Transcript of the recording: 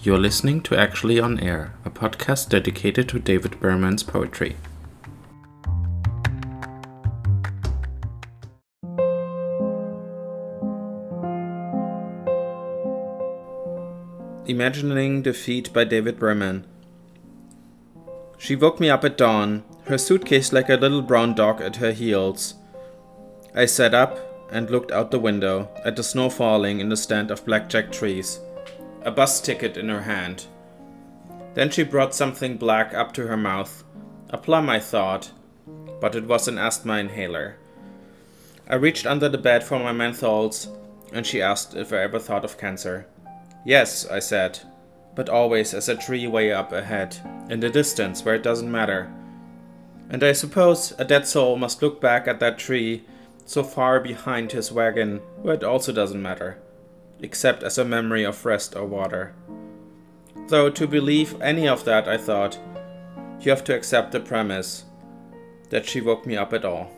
You're listening to Actually on Air, a podcast dedicated to David Berman's poetry. Imagining Defeat by David Berman. She woke me up at dawn, her suitcase like a little brown dog at her heels. I sat up and looked out the window at the snow falling in the stand of blackjack trees, a bus ticket in her hand. Then she brought something black up to her mouth, a plum, I thought, but it was an asthma inhaler. I reached under the bed for my menthols, and she asked if I ever thought of cancer. Yes, I said, but always as a tree way up ahead, in the distance where it doesn't matter. And I suppose a dead soul must look back at that tree so far behind his wagon where it also doesn't matter, except as a memory of rest or water. Though to believe any of that, I thought, you have to accept the premise that she woke me up at all.